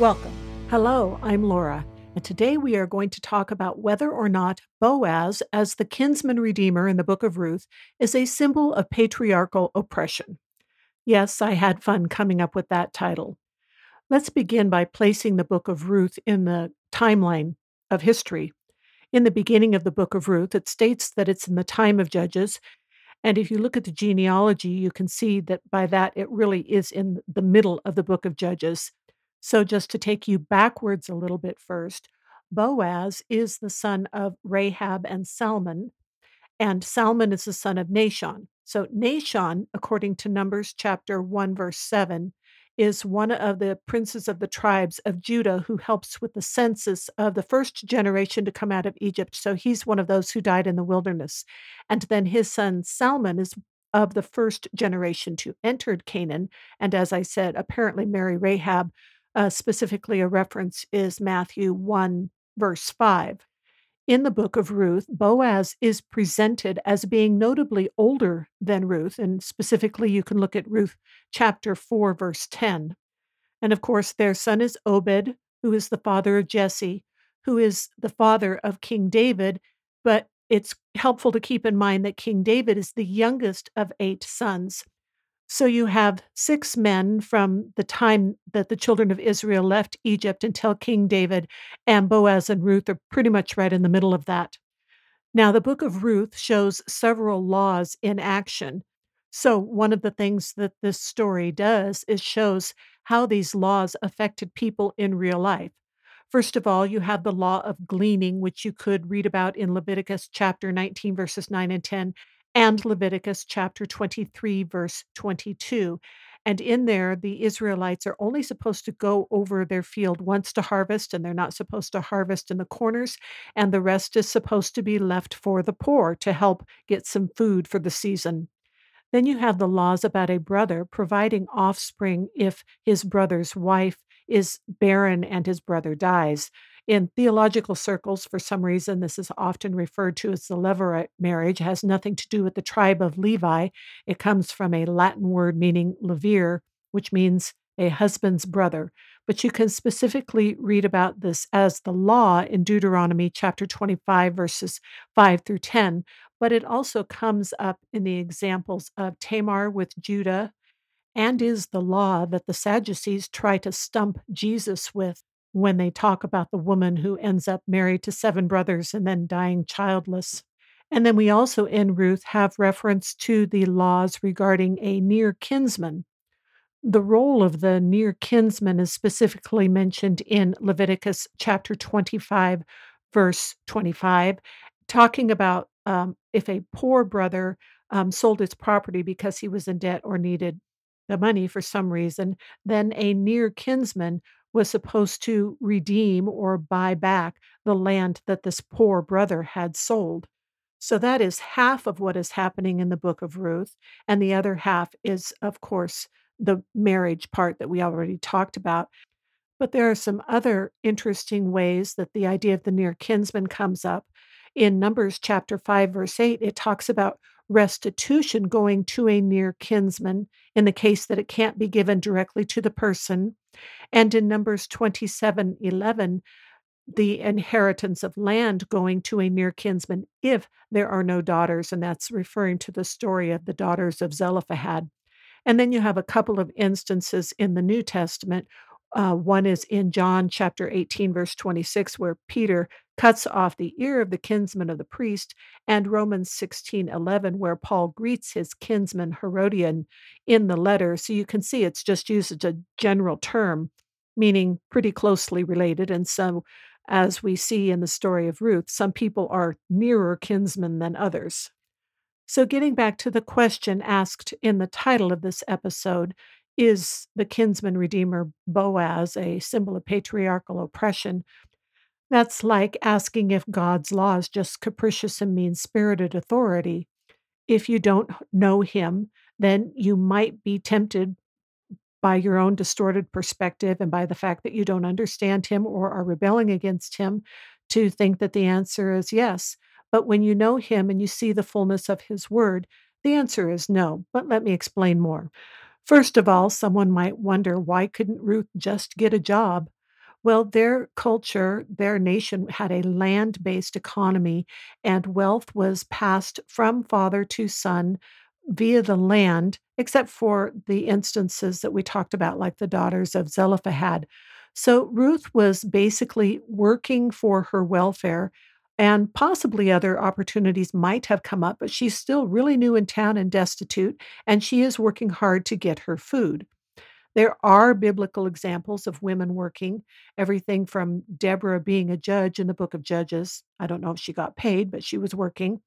Welcome. Hello, I'm Laura, and today we are going to talk about whether or not Boaz, as the kinsman redeemer in the book of Ruth, is a symbol of patriarchal oppression. Yes, I had fun coming up with that title. Let's begin by placing the book of Ruth in the timeline of history. In the beginning of the book of Ruth, it states that it's in the time of Judges. And if you look at the genealogy, you can see that by that it really is in the middle of the book of Judges. So, just to take you backwards a little bit first, Boaz is the son of Rahab and Salmon, and Salmon is the son of Nahshon. So, Nahshon, according to Numbers chapter 1, verse 7, is one of the princes of the tribes of Judah who helps with the census of the first generation to come out of Egypt. So, he's one of those who died in the wilderness. And then his son Salmon is of the first generation to enter Canaan. And as I said, apparently Mary Rahab uh, specifically, a reference is Matthew 1, verse 5. In the book of Ruth, Boaz is presented as being notably older than Ruth, and specifically, you can look at Ruth chapter 4, verse 10. And of course, their son is Obed, who is the father of Jesse, who is the father of King David. But it's helpful to keep in mind that King David is the youngest of eight sons. So you have six men from the time that the children of Israel left Egypt until King David, and Boaz and Ruth are pretty much right in the middle of that. Now, the book of Ruth shows several laws in action. So, one of the things that this story does is shows how these laws affected people in real life. First of all, you have the law of gleaning, which you could read about in Leviticus chapter 19, verses 9 and 10, and Leviticus chapter 23, verse 22. And in there, the Israelites are only supposed to go over their field once to harvest, and they're not supposed to harvest in the corners. And the rest is supposed to be left for the poor to help get some food for the season. Then you have the laws about a brother providing offspring if his brother's wife is barren and his brother dies. In theological circles, for some reason, this is often referred to as the Levirate marriage. It has nothing to do with the tribe of Levi. It comes from a Latin word meaning levir, which means a husband's brother. But you can specifically read about this as the law in Deuteronomy chapter 25, verses 5 through 10. But it also comes up in the examples of Tamar with Judah, and is the law that the Sadducees try to stump Jesus with when they talk about the woman who ends up married to seven brothers and then dying childless. And then we also in Ruth have reference to the laws regarding a near kinsman. The role of the near kinsman is specifically mentioned in Leviticus chapter 25, verse 25, talking about um, if a poor brother um, sold his property because he was in debt or needed the money for some reason, then a near kinsman was supposed to redeem or buy back the land that this poor brother had sold. So that is half of what is happening in the book of Ruth. And the other half is, of course, the marriage part that we already talked about. But there are some other interesting ways that the idea of the near kinsman comes up. In Numbers chapter 5, verse 8, it talks about restitution going to a near kinsman in the case that it can't be given directly to the person. And in Numbers 27 11, the inheritance of land going to a near kinsman if there are no daughters. And that's referring to the story of the daughters of Zelophehad. And then you have a couple of instances in the New Testament uh, one is in John chapter 18, verse 26, where Peter cuts off the ear of the kinsman of the priest, and Romans 16, 11, where Paul greets his kinsman Herodion in the letter. So you can see it's just used as a general term, meaning pretty closely related. And so, as we see in the story of Ruth, some people are nearer kinsmen than others. So, getting back to the question asked in the title of this episode, is the kinsman redeemer Boaz a symbol of patriarchal oppression? That's like asking if God's law is just capricious and mean spirited authority. If you don't know Him, then you might be tempted by your own distorted perspective and by the fact that you don't understand Him or are rebelling against Him to think that the answer is yes. But when you know Him and you see the fullness of His Word, the answer is no. But let me explain more. First of all, someone might wonder why couldn't Ruth just get a job? Well, their culture, their nation had a land based economy, and wealth was passed from father to son via the land, except for the instances that we talked about, like the daughters of Zelophehad. So Ruth was basically working for her welfare, and possibly other opportunities might have come up, but she's still really new in town and destitute, and she is working hard to get her food. There are biblical examples of women working, everything from Deborah being a judge in the book of Judges. I don't know if she got paid, but she was working,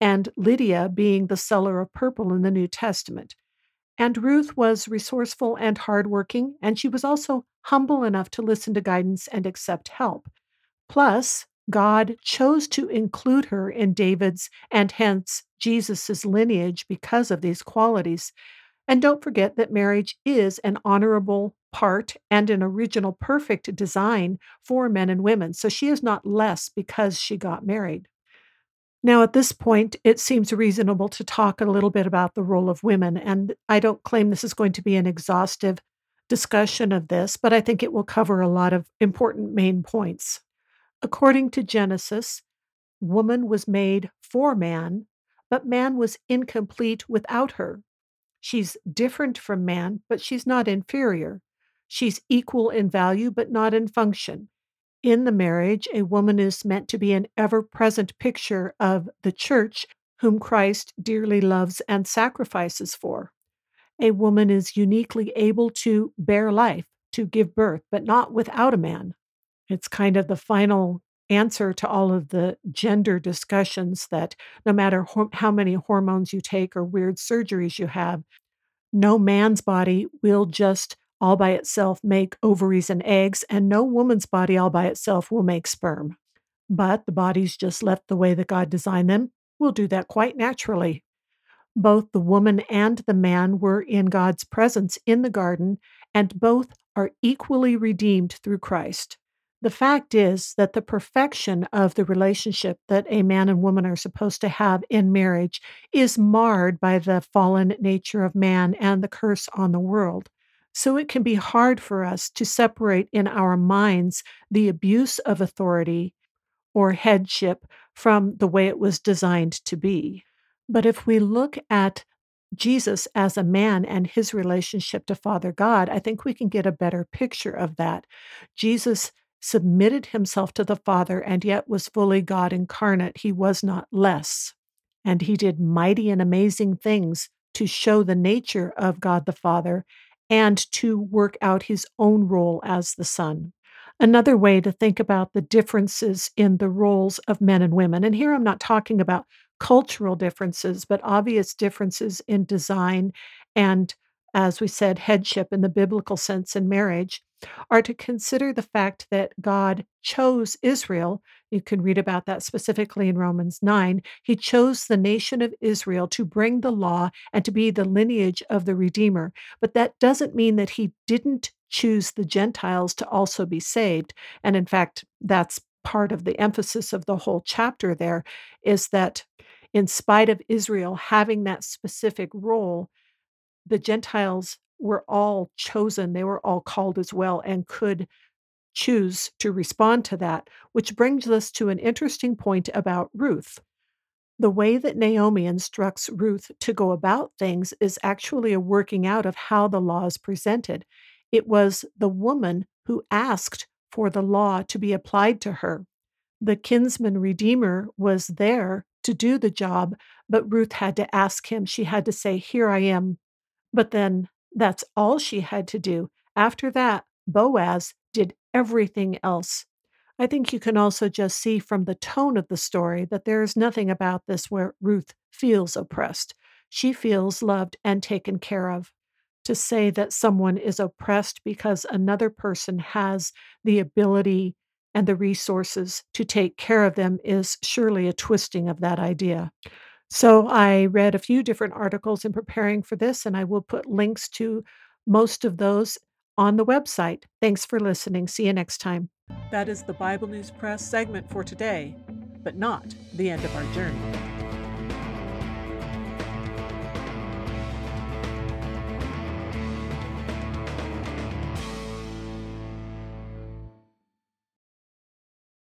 and Lydia being the seller of purple in the New Testament. And Ruth was resourceful and hardworking, and she was also humble enough to listen to guidance and accept help. Plus, God chose to include her in David's and hence Jesus' lineage because of these qualities. And don't forget that marriage is an honorable part and an original perfect design for men and women. So she is not less because she got married. Now, at this point, it seems reasonable to talk a little bit about the role of women. And I don't claim this is going to be an exhaustive discussion of this, but I think it will cover a lot of important main points. According to Genesis, woman was made for man, but man was incomplete without her. She's different from man, but she's not inferior. She's equal in value, but not in function. In the marriage, a woman is meant to be an ever present picture of the church, whom Christ dearly loves and sacrifices for. A woman is uniquely able to bear life, to give birth, but not without a man. It's kind of the final answer to all of the gender discussions that no matter how many hormones you take or weird surgeries you have, no man's body will just all by itself make ovaries and eggs, and no woman's body all by itself will make sperm. But the bodies just left the way that God designed them will do that quite naturally. Both the woman and the man were in God's presence in the garden, and both are equally redeemed through Christ. The fact is that the perfection of the relationship that a man and woman are supposed to have in marriage is marred by the fallen nature of man and the curse on the world. So it can be hard for us to separate in our minds the abuse of authority or headship from the way it was designed to be. But if we look at Jesus as a man and his relationship to Father God, I think we can get a better picture of that. Jesus submitted himself to the Father, and yet was fully God incarnate. He was not less. And he did mighty and amazing things to show the nature of God the Father and to work out his own role as the Son. Another way to think about the differences in the roles of men and women, and here I'm not talking about cultural differences, but obvious differences in design and, as we said, headship in the biblical sense in marriage are to consider the fact that God chose Israel. You can read about that specifically in Romans 9. He chose the nation of Israel to bring the law and to be the lineage of the Redeemer. But that doesn't mean that he didn't choose the Gentiles to also be saved. And in fact, that's part of the emphasis of the whole chapter there is that in spite of Israel having that specific role, the Gentiles were all chosen, they were all called as well, and could choose to respond to that, which brings us to an interesting point about Ruth. The way that Naomi instructs Ruth to go about things is actually a working out of how the law is presented. It was the woman who asked for the law to be applied to her. The kinsman redeemer was there to do the job, but Ruth had to ask him. She had to say, Here I am. But then that's all she had to do. After that, Boaz did everything else. I think you can also just see from the tone of the story that there is nothing about this where Ruth feels oppressed. She feels loved and taken care of. to say that someone is oppressed because another person has the ability and the resources to take care of them is surely a twisting of that idea. So I read a few different articles in preparing for this, and I will put links to most of those on the website. Thanks for listening. See you next time. That is the Bible News Press segment for today, but not the end of our journey.